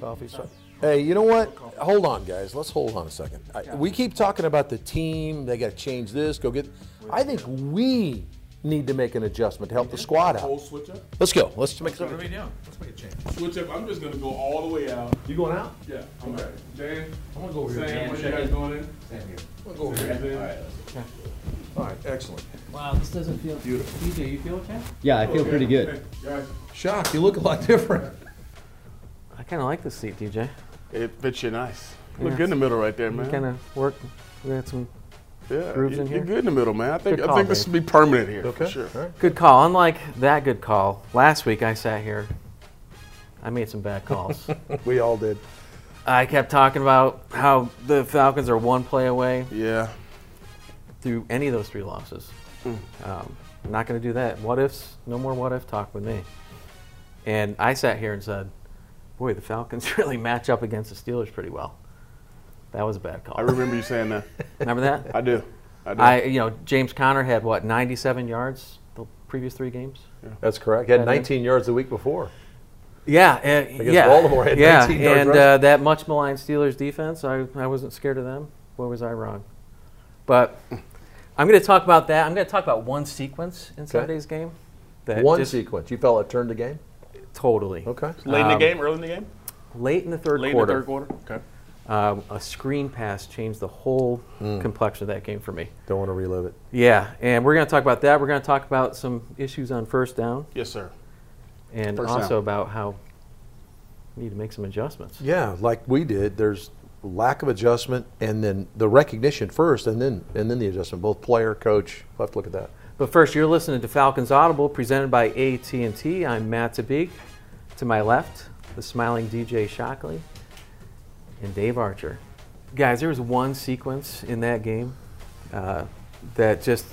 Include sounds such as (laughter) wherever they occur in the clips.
Coffee shop. Hey, you know what? Hold on, guys. Let's hold on a second. I, we keep talking about the team. They got to change this. Go get. I think we need to make an adjustment to help the squad Whole out. switch up. Let's go. Let's make What some. we doing? Let's make a change. Switch up. I'm just gonna go all the way out. You going out? Yeah. I'm ready. Dan, I'm gonna go over Sam, what you guys going in? Same here. I'm gonna go over here. Dan? All right, excellent. Wow, this doesn't feel. Beautiful. DJ, you feel okay? Yeah, I feel pretty good. Hey, guys, Shock, you look a lot (laughs) different. I kind of like this seat, DJ. It fits you nice. Look Yeah. good in the middle right there, We man. kind of work. We had some yeah, grooves you, in You're good in the middle, man. I think Good I call, think this Dave. will be permanent here Okay. for sure. All right. good call. Unlike that good call, last week I sat here. I made some bad calls. (laughs) We all did. I kept talking about how the Falcons are one play away Yeah. through any of those three losses. Hmm. Um, I'm not going to do that. What ifs? No more what if talk with me. And I sat here and said, "Boy, the Falcons (laughs) really match up against the Steelers pretty well." That was a bad call. I remember you saying that. (laughs) Remember that? I do. I do. I, you know, James Conner had what 97 yards the previous three games. That's correct. He had And then- 19 yards the week before. Yeah, uh, yeah. Baltimore had yeah, 19 yards and uh, that much maligned Steelers defense, I, I wasn't scared of them. Boy, was I wrong. But I'm going to talk about that. I'm going to talk about one sequence in Sunday's game. That One just sequence. You felt it turned the game? Totally Okay. Late in the um, game, early in the game? late in the third Late quarter. Late in the third quarter? Okay. um, a screen pass changed the whole Hmm. complexion of that game for me. Don't want to relive it. Yeah, and we're going to talk about that. We're going to talk about some issues on first down, Yes, sir. and First also down. about how we need to make some adjustments. Yeah, like we did. There's lack of adjustment, and then the recognition first, and then and then the adjustment. Both player, coach. We'll have to look at that. But first, you're listening to Falcons Audible, presented by AT&T. I'm Matt Tabeek. To my left, the smiling DJ Shockley and Dave Archer. Guys, there was one sequence in that game uh, that just,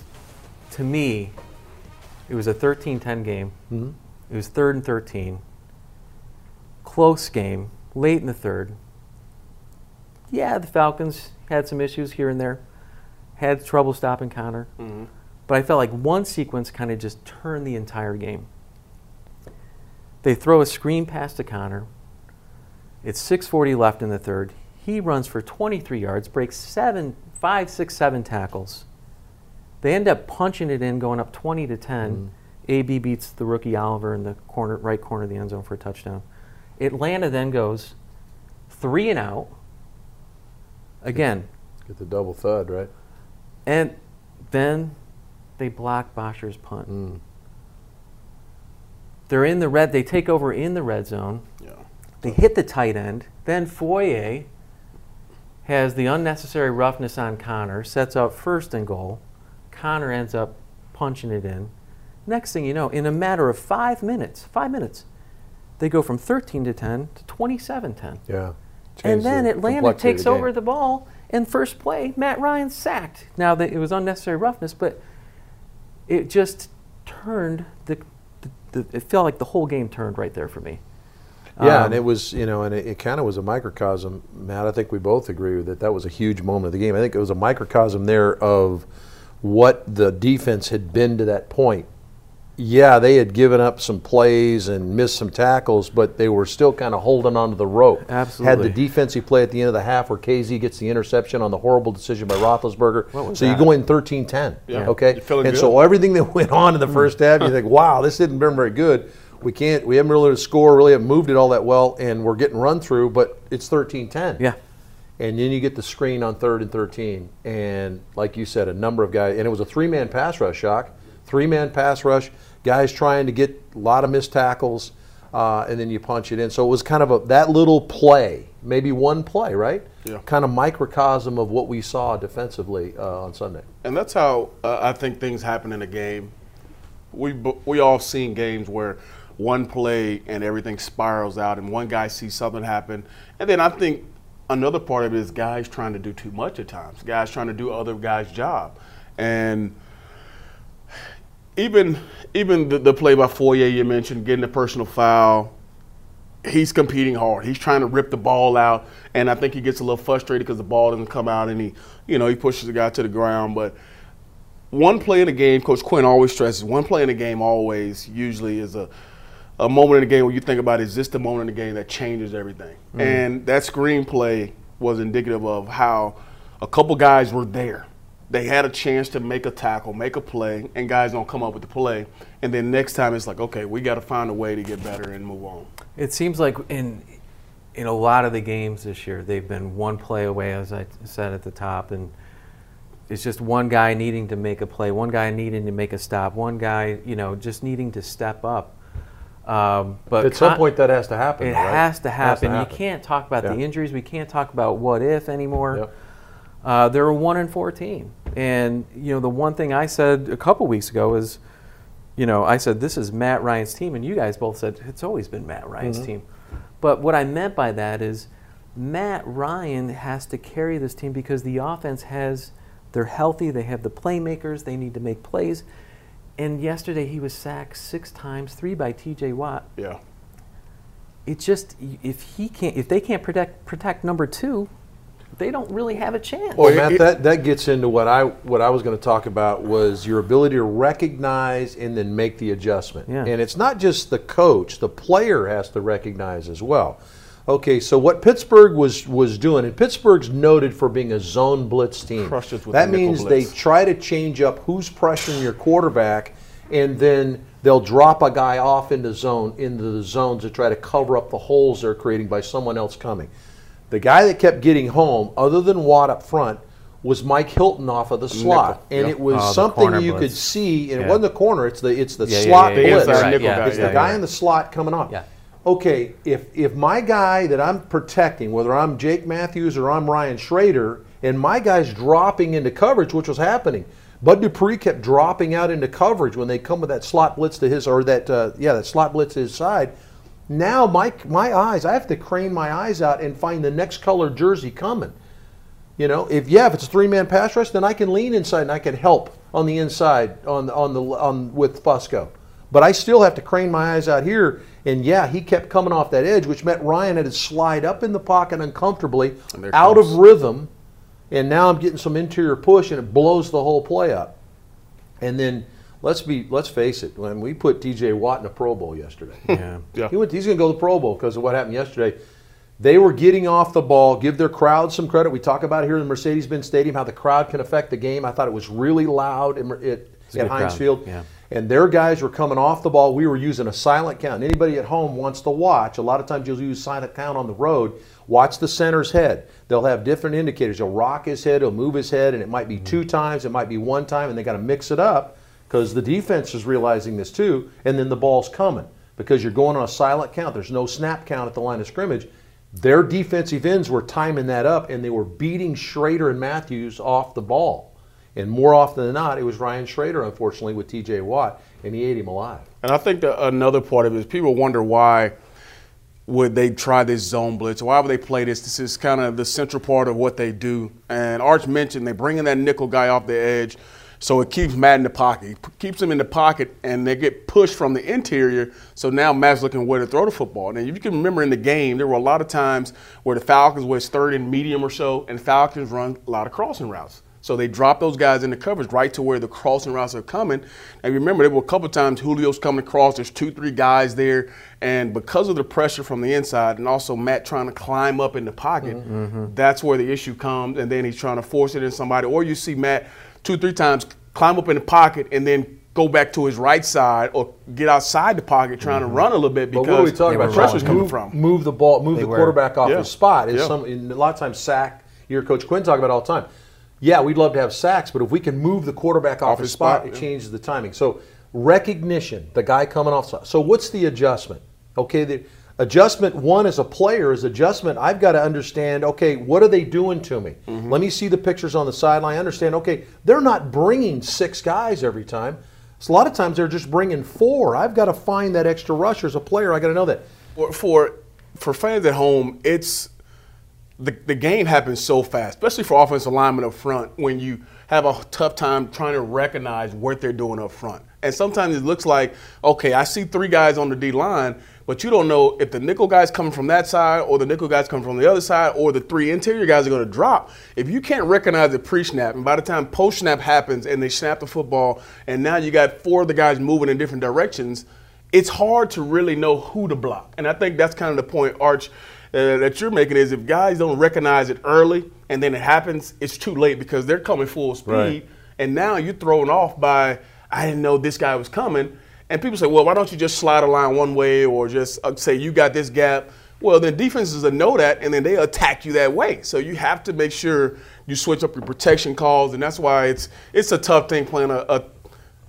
to me, it was a 13-10 game. Mm-hmm. It was third and 13. Close game, late in the third. Yeah, the Falcons had some issues here and there. Had trouble stopping Conner. Mm-hmm. But I felt like one sequence kind of just turned the entire game. They throw a screen pass to Conner. It's 6:40 left in the third. He runs for 23 yards, breaks seven, five, six, seven tackles. They end up punching it in, going up 20 to 10. Mm. AB beats the rookie Oliver in the corner, right corner of the end zone for a touchdown. Atlanta then goes three and out. Again, Get the double thud, right? and then they block Bosher's punt. Mm. They're in the red. They take over in the red zone. Yeah. They hit the tight end. Then Foye has the unnecessary roughness on Conner, sets up first and goal. Conner ends up punching it in. Next thing you know, in a matter of five minutes, five minutes, they go from 13 to 10 to 27 10. Yeah. And then the Atlanta takes the over the ball, and first play, Matt Ryan sacked. Now that it was unnecessary roughness, but it just turned the, the, the it felt like the whole game turned right there for me. Yeah, Um, and it was, you know, and it, it kind of was a microcosm. Matt, I think we both agree with that. That was a huge moment of the game. I think it was a microcosm there of what the defense had been to that point. Yeah, they had given up some plays and missed some tackles, but they were still kind of holding onto the rope. Absolutely. Had the defensive play at the end of the half where Kazee gets the interception on the horrible decision by Roethlisberger. What was so you go in 13-10. Yeah. Okay. You're and good. so everything that (laughs) went on in the first mm. half, you think, wow, this didn't been very good. We can't, we haven't really scored, really haven't moved it all that well, and we're getting run through, but it's 13 10. Yeah. And then you get the screen on third and 13. And like you said, a number of guys, and it was a three man pass rush, shock. Three man pass rush, guys trying to get a lot of missed tackles, uh, and then you punch it in. So it was kind of a, that little play, maybe one play, right? Yeah. Kind of microcosm of what we saw defensively uh, on Sunday. And that's how uh, I think things happen in a game. We we all seen games where one play and everything spirals out, and one guy sees something happen, and then I think another part of it is guys trying to do too much at times. Guys trying to do other guys' job, and even even the, the play by Foye you mentioned, getting a personal foul. He's competing hard. He's trying to rip the ball out, and I think he gets a little frustrated because the ball doesn't come out, and he, you know, he pushes the guy to the ground. But one play in a game, Coach Quinn always stresses one play in a game always usually is a a moment in the game where you think about is this the moment in the game that changes everything? Mm. And that screenplay was indicative of how a couple guys were there. They had a chance to make a tackle, make a play, and guys don't come up with the play. And then next time it's like, okay, we got to find a way to get better and move on. It seems like in in a lot of the games this year, they've been one play away, as I said at the top, and it's just one guy needing to make a play, one guy needing to make a stop, one guy, you know, just needing to step up. Um, but at some point, that has to happen. It right? has, to happen. has, to happen. You can't talk about yeah. the injuries. We can't talk about what if anymore. Yep. Uh, they're a one in fourteen, and you know the one thing I said a couple weeks ago is, you know, I said this is Matt Ryan's team, and you guys both said it's always been Matt Ryan's mm-hmm. team. But what I meant by that is Matt Ryan has to carry this team because the offense has they're healthy, they have the playmakers, they need to make plays. And yesterday he was sacked six times, three by T.J. Watt. Yeah. It's just if he can't, if they can't protect protect number two, they don't really have a chance. Well, Matt, that, that gets into what I what I was going to talk about was your ability to recognize and then make the adjustment. Yeah. And it's not just the coach; the player has to recognize as well. Okay, so what Pittsburgh was was doing, and Pittsburgh's noted for being a zone blitz team. that means they try to change up who's pressuring your quarterback, and then they'll drop a guy off into zone into the zone to try to cover up the holes they're creating by someone else coming. The guy that kept getting home, other than Watt up front, was Mike Hilton off of the slot, Nickel. and yep. it was oh, something you blitz. could see. And yeah. it wasn't the corner; it's the it's the yeah, slot yeah, blitz. Right. It's the guy in the slot coming off okay, if if my guy that I'm protecting, whether I'm Jake Matthews or I'm Ryan Schraeder, and my guy's dropping into coverage, which was happening. Bud Dupree kept dropping out into coverage when they come with that slot blitz to his or that uh, yeah that slot blitz to his side. Now my my eyes, I have to crane my eyes out and find the next color jersey coming. You know, if yeah, if it's a three man pass rush, then I can lean inside and I can help on the inside on on the on with Fusco. But I still have to crane my eyes out here. And yeah, he kept coming off that edge, which meant Ryan had to slide up in the pocket uncomfortably, out of rhythm. And now I'm getting some interior push, and it blows the whole play up. And then let's be let's face it, when we put T.J. Watt in a Pro Bowl yesterday, yeah, yeah. He went, he's going to go to the Pro Bowl because of what happened yesterday. They were getting off the ball. Give their crowd some credit. We talk about here in the Mercedes-Benz Stadium how the crowd can affect the game. I thought it was really loud at, at Heinz Field. Yeah and their guys were coming off the ball. We were using a silent count. Anybody at home wants to watch. A lot of times you'll use silent count on the road. Watch the center's head. They'll have different indicators. He'll rock his head, he'll move his head, and it might be two times, it might be one time, and they got to mix it up because the defense is realizing this too, and then the ball's coming because you're going on a silent count. There's no snap count at the line of scrimmage. Their defensive ends were timing that up, and they were beating Schraeder and Matthews off the ball. And more often than not, it was Ryan Schraeder, unfortunately, with TJ Watt, and he ate him alive. And I think that another part of it is people wonder why would they try this zone blitz? Why would they play this? This is kind of the central part of what they do. And Arch mentioned they bring in that nickel guy off the edge, so it keeps Matt in the pocket. It keeps him in the pocket, and they get pushed from the interior. So now Matt's looking where to throw the football. And if you can remember in the game, there were a lot of times where the Falcons was third and medium or so, and Falcons run a lot of crossing routes. So they drop those guys in the coverage right to where the crossing routes are coming. And remember, there were a couple times Julio's coming across. There's two, three guys there, and because of the pressure from the inside, and also Matt trying to climb up in the pocket, mm-hmm. that's where the issue comes. And then he's trying to force it in somebody, or you see Matt two, three times climb up in the pocket and then go back to his right side or get outside the pocket trying mm-hmm. to run a little bit because but what are we talking about? pressure's coming move, from. Move the ball, move they the were. quarterback off yeah. his spot. Is yeah. some a lot of times sack. Your coach Quinn talk about all the time yeah, we'd love to have sacks, but if we can move the quarterback off, off his spot, spot it yeah. changes the timing. So recognition, the guy coming off. So what's the adjustment? Okay, the adjustment one as a player is adjustment. I've got to understand. Okay, what are they doing to me? Mm-hmm. Let me see the pictures on the sideline. Understand. Okay, they're not bringing six guys every time. So a lot of times they're just bringing four. I've got to find that extra rusher as a player. I got to know that. For, for for fans at home, it's the, the game happens so fast, especially for offensive linemen up front when you have a tough time trying to recognize what they're doing up front. And sometimes it looks like, okay, I see three guys on the D line, but you don't know if the nickel guy's coming from that side or the nickel guy's coming from the other side or the three interior guys are going to drop. If you can't recognize the pre snap, and by the time post snap happens and they snap the football, and now you got four of the guys moving in different directions, it's hard to really know who to block. And I think that's kind of the point, Arch, uh, that you're making is if guys don't recognize it early and then it happens, it's too late because they're coming full speed. Right. And now you're thrown off by, I didn't know this guy was coming. And people say, well, why don't you just slide a line one way or just uh, say you got this gap? Well, then defenses will know that and then they attack you that way. So you have to make sure you switch up your protection calls. And that's why it's, it's a tough thing playing a, a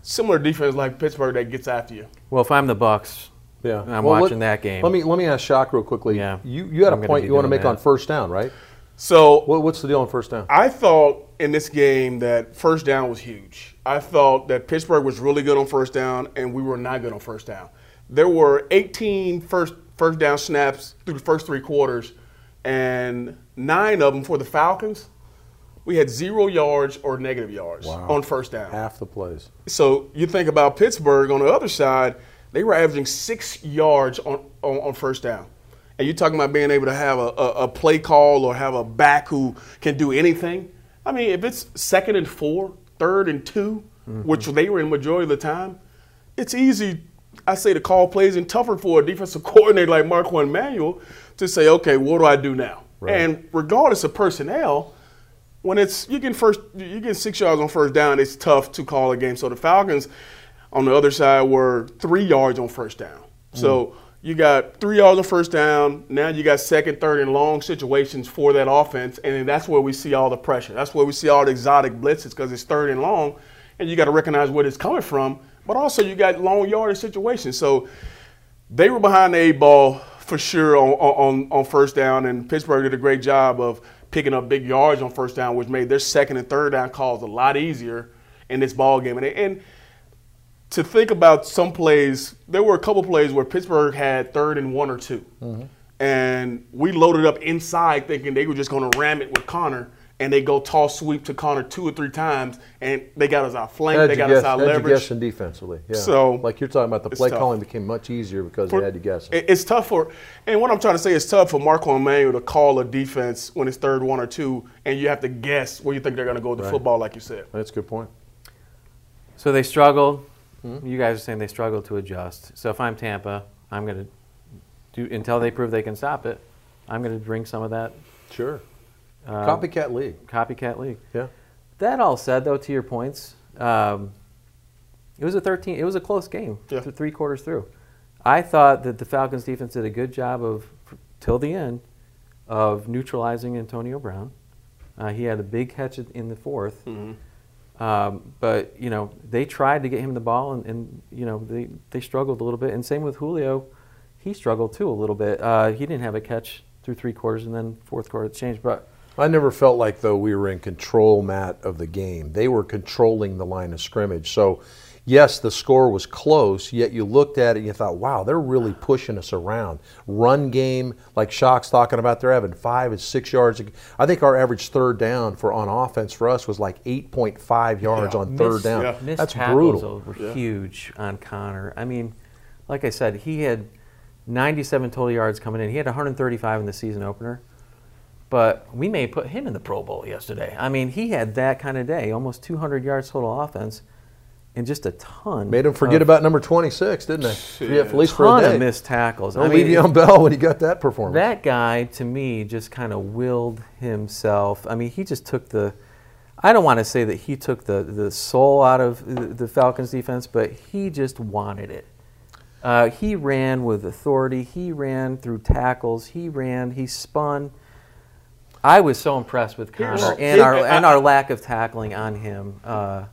similar defense like Pittsburgh that gets after you. Well, if I'm the Bucks, Yeah, I'm Well, let- watching that game. Let me let me ask Shock real quickly. Yeah. you you had I'm a point you want to doing make on first down, right? So What, what's the deal on first down? I thought in this game that first down was huge. I thought that Pittsburgh was really good on first down, and we were not good on first down. There were 18 first first down snaps through the first three quarters, and nine of them for the Falcons. We had zero yards or negative yards Wow. on first down. Half the plays. So you think about Pittsburgh on the other side, they were averaging six yards on, on, on first down. And you're talking about being able to have a, a, a play call or have a back who can do anything. I mean, if it's second and four, third and 2 which they were in majority of the time, it's easy, I say, to call plays and tougher for a defensive (laughs) coordinator like Marquand Manuel to say, okay, what do I do now? Right. And regardless of personnel, when it's you get first you get six yards on first down, it's tough to call a game. So the Falcons on the other side were three yards on first down. So mm. You got three yards on first down. Now you got second, third, and long situations for that offense, and that's where we see all the pressure. That's where we see all the exotic blitzes because it's third and long, and you got to recognize where it's coming from. But also you got long yardage situations. So they were behind the eight ball for sure on, on, on first down, and Pittsburgh did a great job of picking up big yards on first down, which made their second and third down calls a lot easier in this ball game. And, and to think about some plays, there were a couple plays where Pittsburgh had third and one or 2 mm-hmm. and we loaded up inside thinking they were just going to ram it with Conner. And they go toss sweep to Conner two or three times, and they got us out flank, How'd they got guess, us out how'd you guessing defensively? Yeah. So, like you're talking about, the play calling became much easier because For- they had to guess. It- It's tough for, and what I'm trying to say is tough for Marquand Manuel to call a defense when it's third one or two, and you have to guess where you think they're going to go with the Right. football, like you said. That's a good point. So they struggled. Hmm? You guys are saying they struggle to adjust. So if I'm Tampa, I'm going to do until they prove they can stop it. I'm going to bring some of that Sure. uh, Copycat league. copycat league. Yeah. That all said, though, to your points, um, it was a 13. It was a close game. Yeah. th- Three quarters through, I thought that the Falcons defense did a good job of till the end of neutralizing Antonio Brown. Uh, he had a big catch in- the 4th Um, but you know they tried to get him the ball, and, and you know they, they struggled a little bit. And same with Julio, he struggled too a little bit. Uh, he didn't have a catch through three quarters, and then fourth quarter it changed. But I never felt like though we were in control, Matt, of the game. They were controlling the line of scrimmage. So, yes, the score was close. Yet you looked at it and you thought, "Wow, they're really pushing us around." Run game, like Shock's talking about, they're having five and six yards. I think our average third down for on offense for us was like eight point five yards Yeah. on third Missed- down. yeah. Missed That's tackles brutal. were Yeah. huge on Conner. I mean, like I said, he had 97 total yards coming in. He had 135 in the season opener. But we may put him in the Pro Bowl yesterday. I mean, he had that kind of day, almost 200 yards total offense, and just a ton. Made them forget of, about number twenty six, didn't they? Yeah, at least for a ton day. of missed tackles. No I mean, Le'Veon Bell when he got that performance. that guy to me just kind of willed himself. I mean, he just took the. I don't want to say that he took the the soul out of the, the Falcons defense, but he just wanted it. Uh, he ran with authority. He ran through tackles. He ran. He spun. I was so impressed with Conner and our and our lack of tackling on him. Uh,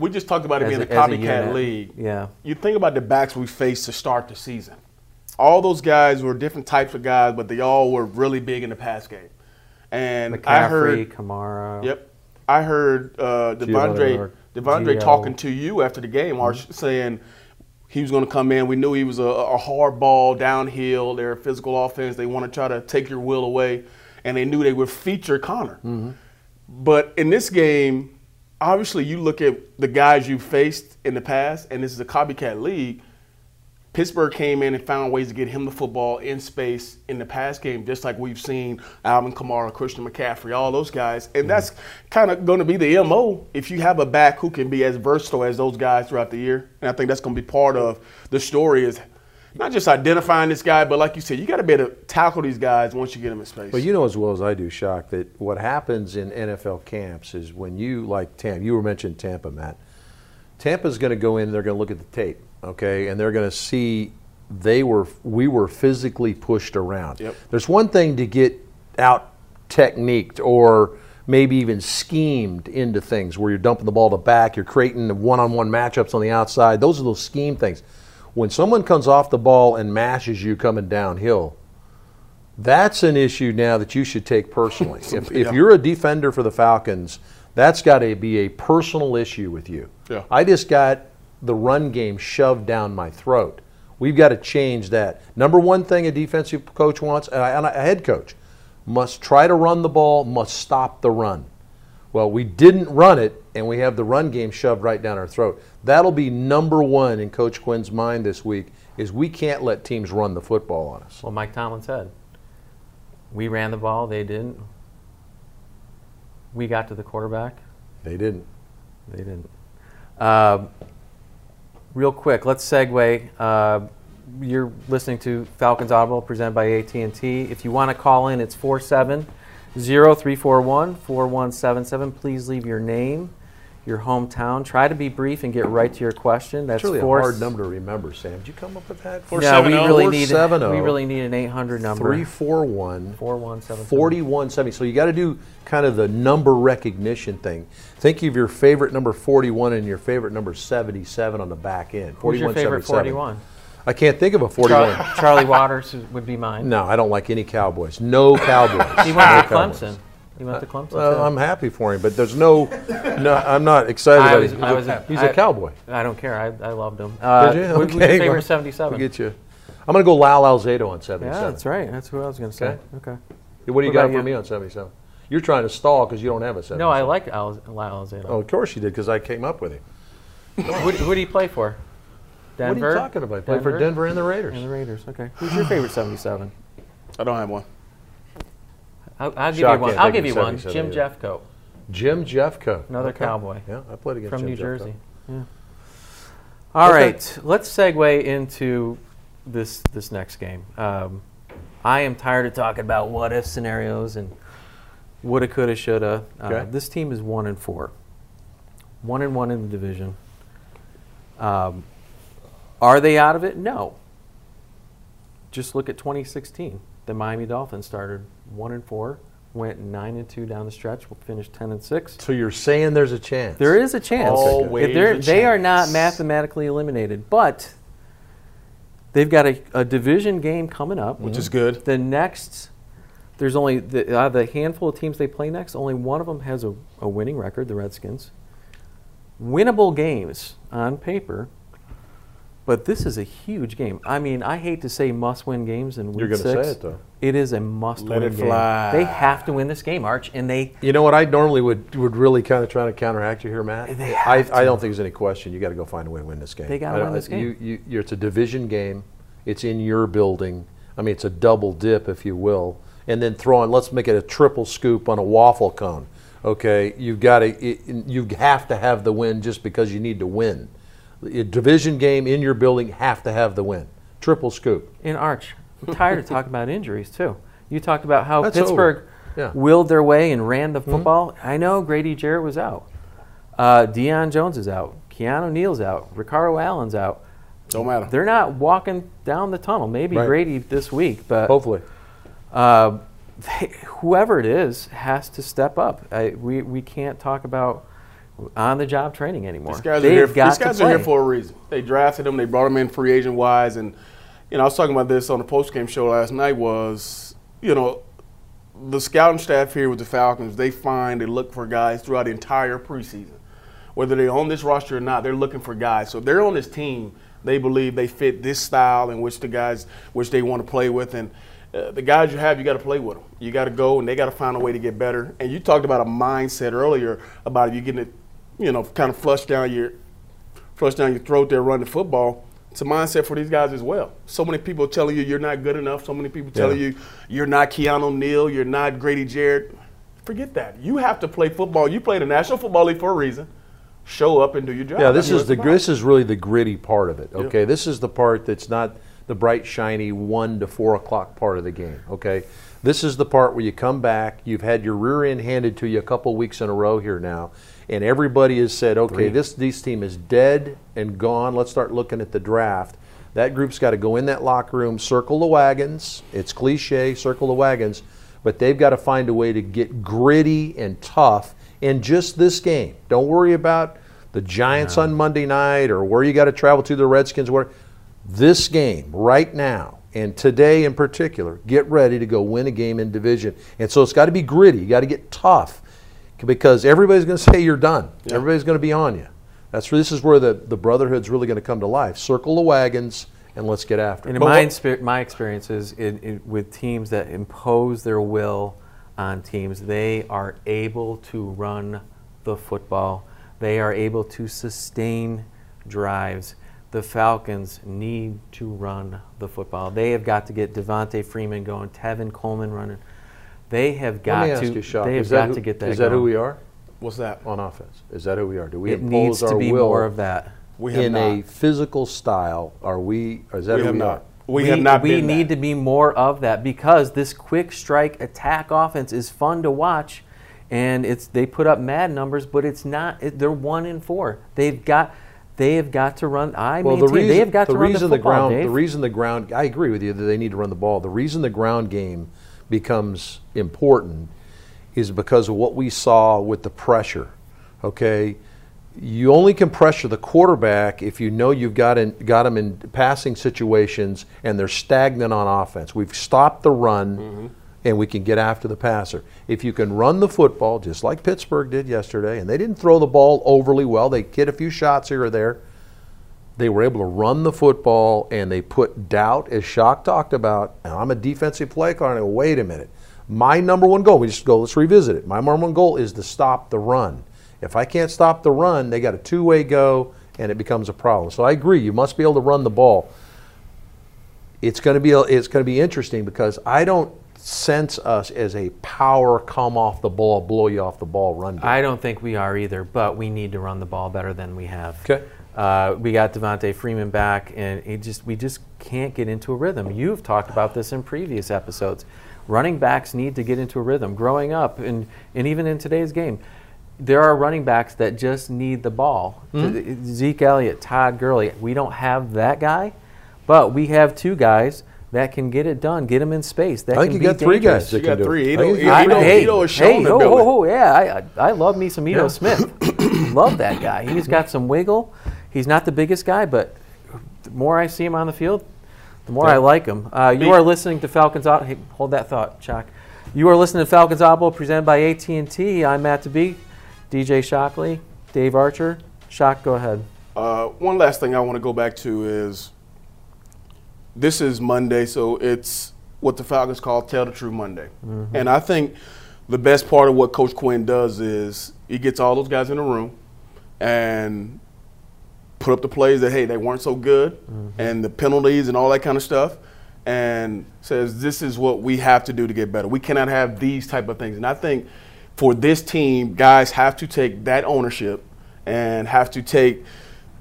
We just talked about it as being a, a copycat league. Yeah. You think about the backs we faced to start the season. All those guys were different types of guys, but they all were really big in the pass game. And I heard Kamara. Yep. I heard uh, Devondre, Devondre Gio. talking to you after the game, Arch, saying he was going to come in. We knew he was a, a hard ball downhill. They're a physical offense. They want to try to take your will away, and they knew they would feature Conner. But in this game, obviously, you look at the guys you faced in the past, and this is a copycat league. Pittsburgh came in and found ways to get him the football in space in the pass game, just like we've seen Alvin Kamara, Christian McCaffrey, all those guys. And mm-hmm. that's kind of going to be the MO if you have a back who can be as versatile as those guys throughout the year. And I think that's going to be part of the story is not just identifying this guy, but like you said, you got to be able to tackle these guys once you get them in space. But you know as well as I do, Shock, that what happens in NFL camps is when you, like Tampa, you were mentioning Tampa, Matt. Tampa's going to go in they're going to look at the tape okay, and they're going to see they were we were physically pushed around. Yep. There's one thing to get out techniqued or maybe even schemed into things where you're dumping the ball to back, you're creating one-on-one matchups on the outside. Those are those scheme things. When someone comes off the ball and mashes you coming downhill, that's an issue now that you should take personally. (laughs) if, yeah. if you're a defender for the Falcons, that's got to be a personal issue with you. Yeah. I just got the run game shoved down my throat. We've got to change that. Number one thing a defensive coach wants, and a head coach, must try to run the ball, must stop the run. Well, we didn't run it, and we have the run game shoved right down our throat. That'll be number one in Coach Quinn's mind this week. Is we can't let teams run the football on us. Well, Mike Tomlin said, we ran the ball, they didn't. We got to the quarterback. They didn't. They didn't. Uh, real quick, let's segue. Uh, you're listening to Falcons Audible presented by AT&T. If you want to call in, it's 47-0341-4177. Please leave your name, your hometown. Try to be brief and get right to your question. That's really four, a hard number to remember, Sam. Did you come up with that? No, we oh? really need oh. we really need an 800 number. 341 4177. 4170. So you got to do kind of the number recognition thing. Think of your favorite number 41 and your favorite number 77 on the back end. Who's your favorite 41? I can't think of a 41. Charlie, Charlie Waters would be mine. No, I don't like any Cowboys. No Cowboys. he went to Clemson. He went to Clemson. Well, I'm happy for him, but there's no, no I'm not excited was, he's, a, He's I, a cowboy. I don't care. I, I loved him. Uh, Did you? Okay. Favorite 77? We'll get you. I'm going to go Lyle Alzado on 77. Yeah, that's right. That's who I was going to say. Okay. okay. What do you what got for you? me on 77? You're trying to stall because you don't have a 77. No, I like Al- Lyle Alzado. Oh, of course you did because I came up with him. who, who do you play for? Denver? What are you talking about? Play for Denver and the Raiders. And the Raiders. Okay. Who's your favorite 77? I don't have one. I'll, I'll give you one. I'll give you one. Jim Jeffcoat. Jim Jeffcoat. Another okay. cowboy. Yeah, I played against from Jim New Jersey. Jeffcoat. Yeah. All okay. right, let's segue into this this next game. Um, I am tired of talking about what if scenarios and woulda, coulda, shoulda. Uh, okay. This team is one and four, one and one in the division. Um, are they out of it? No. Just look at 2016. The Miami Dolphins started one and four, went nine and two down the stretch. We'll finish ten and six. So you're saying there's a chance? There is a chance. Always a they are not mathematically eliminated, but they've got a, a division game coming up, which is good. The next, there's only the, uh, the handful of teams they play next. Only one of them has a, a winning record, the Redskins. Winnable games on paper but this is a huge game. I mean, I hate to say must-win games in week You're going to say it though. It is a must-win Let it game. fly. They have to win this game, Arch, and they. You know what? I normally would would really kind of try to counteract you here, Matt. They I, to. I don't think there's any question. You got to go find a way to win this game. They got to win this game. You, you, it's a division game. It's in your building. I mean, it's a double dip, if you will, and then throw on. Let's make it a triple scoop on a waffle cone. Okay, you've got to. You have to have the win just because you need to win a division game in your building have to have the win. Triple scoop. In Arch, I'm tired of talking about injuries too. You talked about how That's Pittsburgh yeah. willed their way and ran the mm-hmm. football. Mm-hmm. I know Grady Jarrett was out. Uh, Deion Jones is out. Keanu Neal's out. Ricardo Allen's out. Don't matter. They're not walking down the tunnel. Maybe right. Grady this week, but hopefully, uh, they, whoever it is has to step up. I, we we can't talk about on the job training anymore. These guys, They've are, here, these guys are here for a reason. They drafted him. They brought him in free agent wise, and you know I was talking about this on the post game show last night. Was you know the scouting staff here with the Falcons, they find they look for guys throughout the entire preseason, whether they're on this roster or not. They're looking for guys. So if they're on this team, they believe they fit this style in which the guys which they want to play with and. Uh, the guys you have, you got to play with them. You got to go, and they got to find a way to get better. And you talked about a mindset earlier about if you're getting it you know, kind of flush down your flush down your throat there running football. It's a mindset for these guys as well. So many people telling you you're not good enough. So many people telling Yeah. you you're not Keanu Neal. You're not Grady Jarrett. Forget that. You have to play football. You play the National Football League for a reason. Show up and do your job. Yeah, this is the this is really the gritty part of it. Okay, this is the part that's not the bright, shiny one to four o'clock part of the game. Okay, this is the part where you come back. You've had your rear end handed to you a couple weeks in a row here now, and everybody has said, okay, this this team is dead and gone. Let's start looking at the draft. That group's got to go in that locker room, circle the wagons. It's cliche, circle the wagons, but they've got to find a way to get gritty and tough in just this game. Don't worry about the Giants on Monday night or where you got to travel to the Redskins. Where this game right now and today in particular, get ready to go win a game in division. And so it's got to be gritty. You got to get tough because everybody's going to say you're done. Everybody's going to be on you. That's where this is where the the brotherhood's really going to come to life. Circle the wagons and let's get after And it. in my, what- my experiences in, in, with teams that impose their will on teams, they are able to run the football. They are able to sustain drives. The Falcons need to run the football. They have got to get Devonta Freeman going, Tevin Coleman running. They have got Let me ask to. you, Shock, they have is that got who- to get that. Is that who we are What's that? on offense? Is that who we are? Do we It impose needs our to be will more of that. We have in not. a physical style? Are we? Is that we who have we not. are? We, have not. We been need that. to be more of that because this quick strike attack offense is fun to watch, and it's they put up mad numbers, but it's not. It, they're one in four. They've got. They have got to run. I Well, maintain the reason they have got the to run reason the the football. ground Dave. the reason the ground I agree with you that they need to run the ball. The reason the ground game becomes important is because of what we saw with the pressure. Okay, you only can pressure the quarterback if you know you've got in, got them in passing situations and they're stagnant on offense. We've stopped the run. Mm-hmm. And we can get after the passer. If you can run the football, just like Pittsburgh did yesterday, and they didn't throw the ball overly well, they hit a few shots here or there they were able to run the football and they put doubt, as Shock talked about. And I'm a defensive play caller. And I go, wait a minute. My number one goal, we just go, let's revisit it. My number one goal is to stop the run. If I can't stop the run, they got a two way go and it becomes a problem. So I agree, you must be able to run the ball. It's going to be it's going to be interesting because I don't sense us as a power come off the ball, blow you off the ball run. game. I don't think we are either, but we need to run the ball better than we have. Okay. Uh, we got Devonta Freeman back, and it just we just can't get into a rhythm. You've talked about this in previous episodes. Running backs need to get into a rhythm. Growing up, and and even in today's game, there are running backs that just need the ball. Hmm? Zeke Elliott, Todd Gurley. We don't have that guy, but we have two guys that can get it done. Get them in space. That I think can you be got three dangerous. guys that You can got do three. it. Ito- I think you Ito- got hey, Ito has shown hey, oh, oh, oh, yeah, I, I love me some Ito Yeah. Smith. love that guy. He's got some wiggle. He's not the biggest guy, but the more I see him on the field, the more I like him. Uh, you are listening to Falcons. Au- Hey, hold that thought, Chuck. You are listening to Falcons Audible presented by AT and T. I'm Matt Tabeek, DJ Shockley, Dave Archer. Shock, go ahead. Uh, one last thing I want to go back to is this is Monday, so it's what the Falcons call Tell the Truth Monday. And I think the best part of what Coach Quinn does is he gets all those guys in a room and put up the plays that, hey, they weren't so good mm-hmm. and the penalties and all that kind of stuff and says this is what we have to do to get better. We cannot have these type of things. And I think for this team, guys have to take that ownership and have to take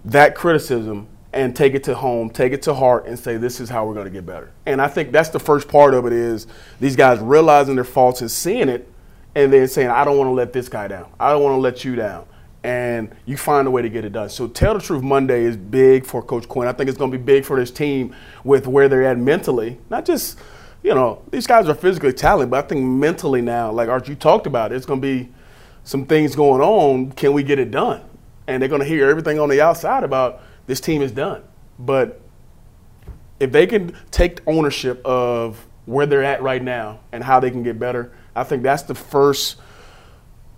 that criticism and take it to home, take it to heart, and say this is how we're going to get better. And I think that's the first part of it is these guys realizing their faults and seeing it, and then saying I don't want to let this guy down. I don't want to let you down. And you find a way to get it done. So tell the truth Monday is big for Coach Quinn. I think it's going to be big for this team with where they're at mentally, not just you know, these guys are physically talented, but I think mentally now, like you talked about, it's going to be some things going on. Can we get it done? And they're going to hear everything on the outside about this team is done. But if they can take ownership of where they're at right now and how they can get better, I think that's the first.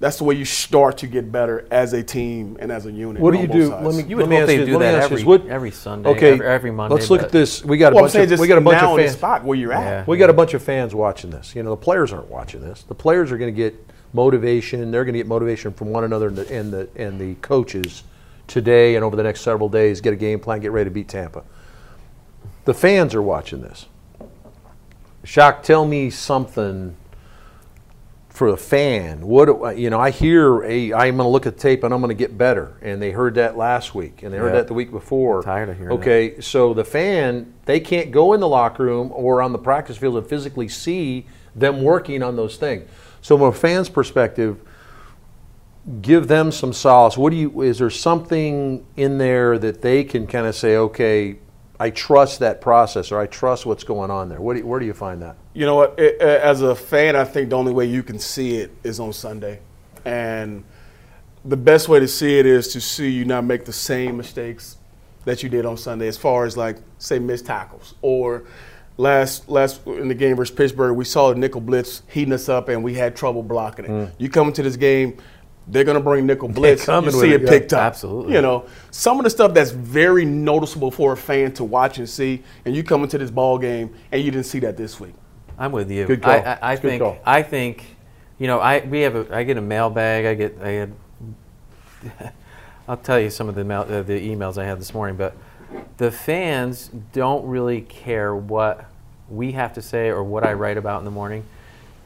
That's the way you start to get better as a team and as a unit. What do you do? sides. Let me. You would let me hope ask they you- do let me that ask every, you, what- every Sunday, Okay, every, every Monday. Let's look at this. We got a Well, I'm bunch saying of just we got a bunch now of fans. spot where you're at. Yeah. We got a bunch of fans watching this. You know, the players aren't watching this. The players are going to get motivation. They're going to get motivation from one another and the, and the and the coaches today and over the next several days. Get a game plan. Get ready to beat Tampa. the fans are watching this. Shock, tell me something for a fan. What you know? I hear a. I'm going to look at the tape and I'm going to get better. And they heard that last week, and they heard Yeah. that the week before. I'm tired of hearing Okay, so the fan they can't go in the locker room or on the practice field and physically see them working on those things. So from a fan's perspective, give them some solace. What do you? Is there something in there that they can kind of say, okay, I trust that process or I trust what's going on there? What do you, where do you find that? You know what? It, as a fan, I think the only way you can see it is on Sunday, and the best way to see it is to see you not make the same mistakes that you did on Sunday, as far as like say missed tackles or last last in the game versus Pittsburgh, we saw the nickel blitz heating us up and we had trouble blocking it. Mm. You come into this game. They're gonna bring nickel blitz. You coming with see it, it yeah. picked up. Absolutely. You know, some of the stuff that's very noticeable for a fan to watch and see, and you come into this ball game and you didn't see that this week. I'm with you. Good call. I, I, I good think. call. I think. You know, I we have a. I get a mailbag. I get. I had. (laughs) I'll tell you some of the mail, uh, the emails I had this morning, but the fans don't really care what we have to say or what I write about in the morning,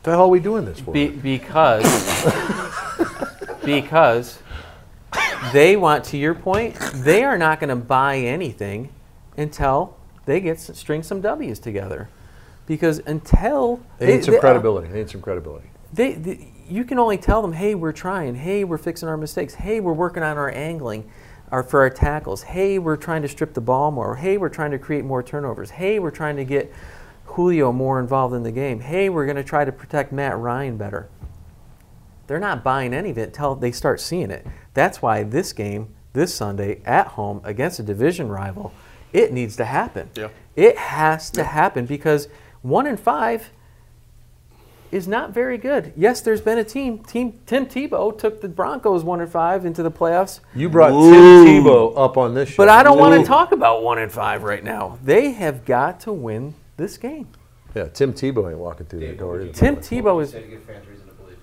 the hell are we doing this for? be, because (laughs) (laughs) because they want. To your point, they are not going to buy anything until they get string some W's together. Because until they need some they- uh, credibility. They need some credibility. they, they, you can only tell them, hey, we're trying. Hey, we're fixing our mistakes. Hey, we're working on our angling, our for our tackles. Hey, we're trying to strip the ball more. Hey, we're trying to create more turnovers. Hey, we're trying to get Julio more involved in the game. Hey, we're going to try to protect Matt Ryan better. They're not buying any of it until they start seeing it. That's why this game, this Sunday at home against a division rival, it needs to happen. Yeah. It has to happen because one in five is not very good. Yes, there's been a team. Team Tim Tebow took the Broncos one and five into the playoffs. You brought Ooh. Tim Tebow up on this show. But I don't want to talk about one and five right now. They have got to win this game. Yeah, Tim Tebow ain't walking through that door. Tim Tebow is Say to give fans reason to believe.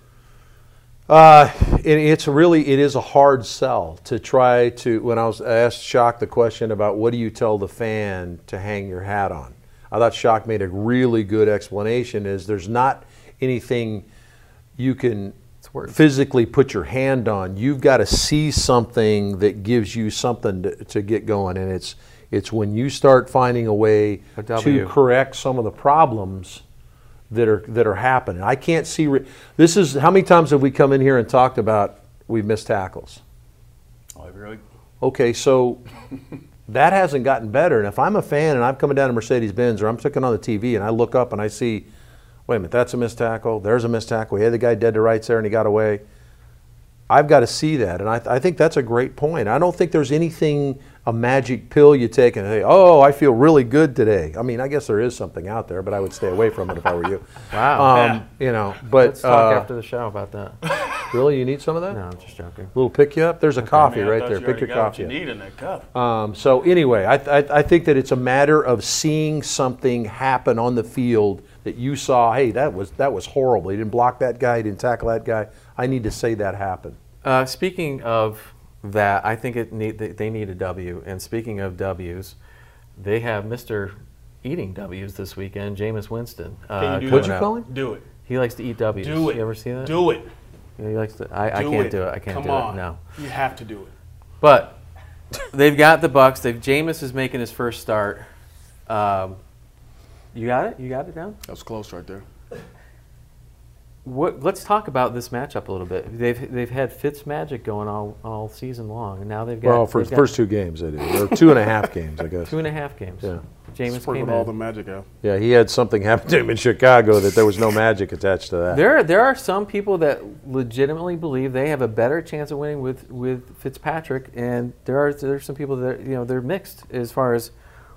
Uh, it, it's really it is a hard sell to try to. When I was asked Shock the question about what do you tell the fan to hang your hat on, I thought Shock made a really good explanation. Is there's not anything you can physically put your hand on. You've got to see something that gives you something to, to get going, and it's it's when you start finding a way A to correct some of the problems that are that are happening. I can't see. Re- this is how many times have we come in here and talked about we've missed tackles? Oh, really? Okay, so (laughs) that hasn't gotten better. And if I'm a fan and I'm coming down to Mercedes Benz or I'm looking on the TV and I look up and I see, wait a minute, that's a missed tackle. There's a missed tackle. Had the guy dead to rights there and he got away. I've got to see that, and I, I think that's a great point. I don't think there's anything a magic pill you take and say, "Oh, I feel really good today." I mean, I guess there is something out there, but I would stay away from it if I were you. (laughs) Wow. Um, You know, but Let's talk uh, after the show about that. (laughs) really, you need some of that? No, I'm just joking. A little pick you up. There's a coffee Man, I right there. you Pick your already got what coffee. you need in that cup. Um, so anyway, I, I, I think that it's a matter of seeing something happen on the field that you saw. Hey, that was that was horrible. He didn't block that guy. He didn't tackle that guy. I need to say that happened. Uh, speaking of that, I think it need, they- they need a W. And speaking of W's, they have Mr. Eating W's this weekend, Jameis Winston. Uh, Can you do What'd you call him? Do it. He likes to eat W's. Do it. You ever see that? Do it. He likes to. I, I can't it. do it. I can't Come do on. it. No. You have to do it. But they've got the Bucks. They've Jameis is making his first start. Um, you got it. You got it down. That was close right there. What, let's talk about this matchup a little bit. They've they've had Fitz magic going all, all season long, and now they've got Well, for the first two games, they did. Or two and a half games, I guess. two and a half games. Yeah. James Sprinkled came all in. the magic out. Yeah, he had something (laughs) happen to him in Chicago that there was no magic attached to that. There, there are some people that legitimately believe they have a better chance of winning with, with Fitzpatrick, and there are there are some people that you know they're mixed as far as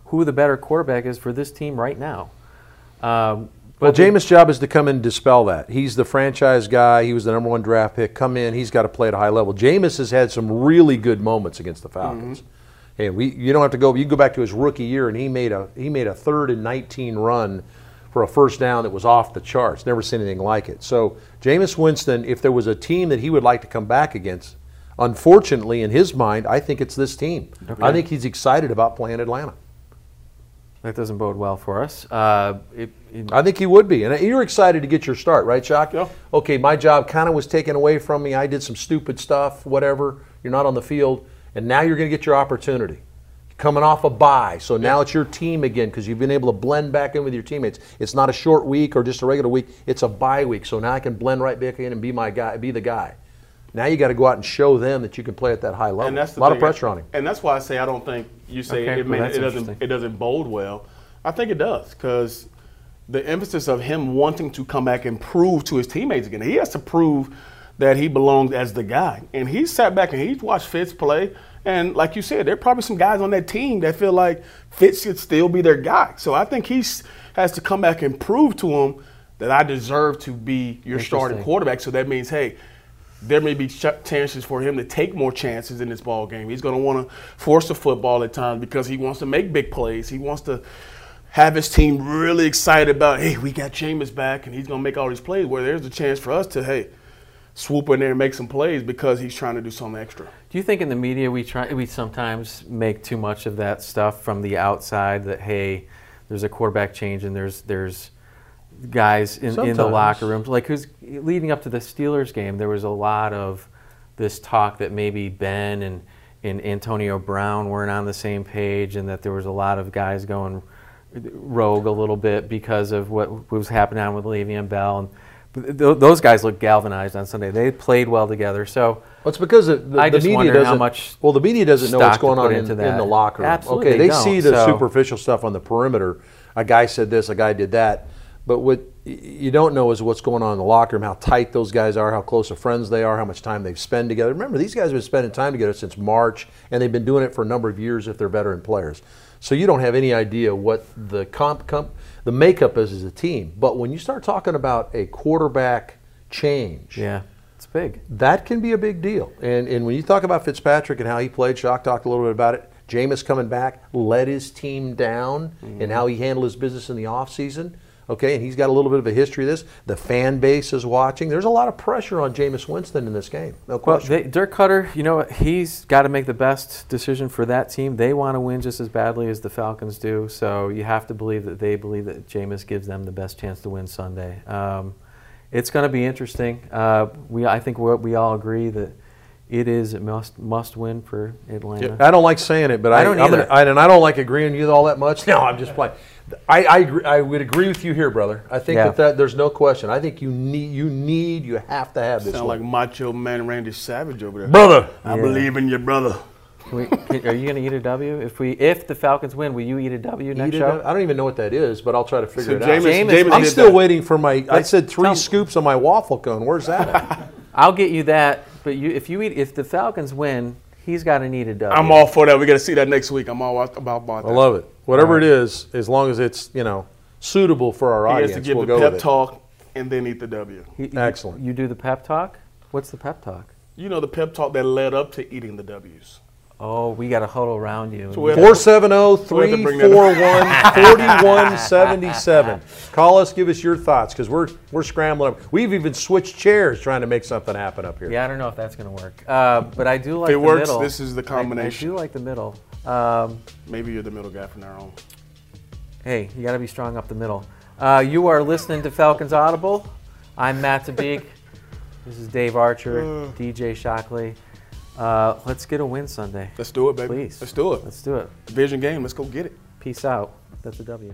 who the better quarterback is for this team right now. Um, Well, Jameis' job is to come in and dispel that. He's the franchise guy. He was the number one draft pick. Come in. He's got to play at a high level. Jameis has had some really good moments against the Falcons. Mm-hmm. And we, you don't have to go. You go back to his rookie year, and he made a he made a third and 19 run for a first down that was off the charts. Never seen anything like it. So Jameis Winston, if there was a team that he would like to come back against, unfortunately, in his mind, I think it's this team. I think he's excited about playing Atlanta. That doesn't bode well for us. Uh, it, it, I think he would be. And you're excited to get your start, right, Shock? Yeah. Okay, my job kind of was taken away from me. I did some stupid stuff, whatever. You're not on the field. And now you're going to get your opportunity. Coming off a bye. So now it's your team again because you've been able to blend back in with your teammates. It's not a short week or just a regular week. It's a bye week. So now I can blend right back in and be my guy, be the guy. Now you got to go out and show them that you can play at that high level. And that's the a lot thing. of pressure on him. And that's why I say I don't think you say Okay, it, well, may, it doesn't it doesn't bode well. I think it does because the emphasis of him wanting to come back and prove to his teammates again. He has to prove that he belongs as the guy. And he sat back and he's watched Fitz play. And like you said, there are probably some guys on that team that feel like Fitz should still be their guy. So I think he has to come back and prove to him that I deserve to be your starting quarterback. So that means, hey, there may be chances for him to take more chances in this ball game. He's going to want to force the football at times because he wants to make big plays. He wants to have his team really excited about, hey, we got Jameis back and he's going to make all these plays. Where there's a chance for us to, hey, swoop in there and make some plays because he's trying to do something extra. Do you think in the media we try we sometimes make too much of that stuff from the outside that hey, there's a quarterback change and there's there's guys in, in the locker rooms like who's leading up to the Steelers game there was a lot of this talk that maybe Ben and and Antonio Brown weren't on the same page and that there was a lot of guys going rogue a little bit because of what was happening on with Le'Veon Bell and th- those guys looked galvanized on Sunday. They played well together. So Well, it's because the, the, I the just media doesn't. how much well, the media doesn't know what's going on in, in the locker room. Absolutely, okay, they they see the so- superficial stuff on the perimeter. A guy said this, a guy did that, but what you don't know is what's going on in the locker room, how tight those guys are, how close of friends they are, how much time they've spent together. Remember, these guys have been spending time together since March, and they've been doing it for a number of years if they're veteran players. So you don't have any idea what the comp, comp the makeup is as a team. But when you start talking about a quarterback change, yeah, it's big. that can be a big deal. And and when you talk about Fitzpatrick and how he played, Shock talked a little bit about it. Jameis coming back, led his team down, and mm-hmm. how he handled his business in the offseason. Okay, and he's got a little bit of a history of this. The fan base is watching. There's a lot of pressure on Jameis Winston in this game. No Well, question. they, Dirk Koetter, you know, he's got to make the best decision for that team. They want to win just as badly as the Falcons do, so you have to believe that they believe that Jameis gives them the best chance to win Sunday. Um, it's going to be interesting. Uh, we, I think we all agree that it is a must must win for Atlanta. I don't like saying it, but I, I don't I'm gonna- either. I, and I don't like agreeing with you all that much. (laughs) No, I'm just playing. I, I, agree, I would agree with you here, brother. I think Yeah. that, that there's no question. I think you need, you need, you have to have this. Sound one. like Macho Man Randy Savage over there. brother. I Yeah. believe in your brother. Can we, can, are you going to eat a W? If we if the Falcons win, will you eat a W next Eat show? up. I don't even know what that is, but I'll try to figure So it out. Jameis, Jameis- Jameis I'm still that. waiting for my. I said three tell- scoops on my waffle cone. Where's that? at? (laughs) I'll get you that. But you, if you eat, if the Falcons win, he's got to eat a W. I'm all for that. We got to see that next week. I'm all about, about that. I love it. Whatever it is, as long as it's you know suitable for our He has to give we'll the go pep with it. talk and then eat the W. You- you- Excellent. You do the pep talk. What's the pep talk? You know the pep talk that led up to eating the W's. Oh, we got to huddle around you. So 470-341-4177. (laughs) Call us, give us your thoughts because we're we're scrambling. We've even switched chairs trying to make something happen up here. yeah, I don't know if that's going to work. Uh, but I do like it the works, middle. this is the combination. I, do like the middle. Um, Maybe you're the middle guy from now on. hey, you got to be strong up the middle. Uh, you are listening to Falcons Audible. I'm Matt Tabeek. this is Dave Archer, DJ Shockley. Uh, let's get a win Sunday. Let's do it, baby. Please. Let's do it. Let's do it. Division game. Let's go get it. Peace out. That's a W.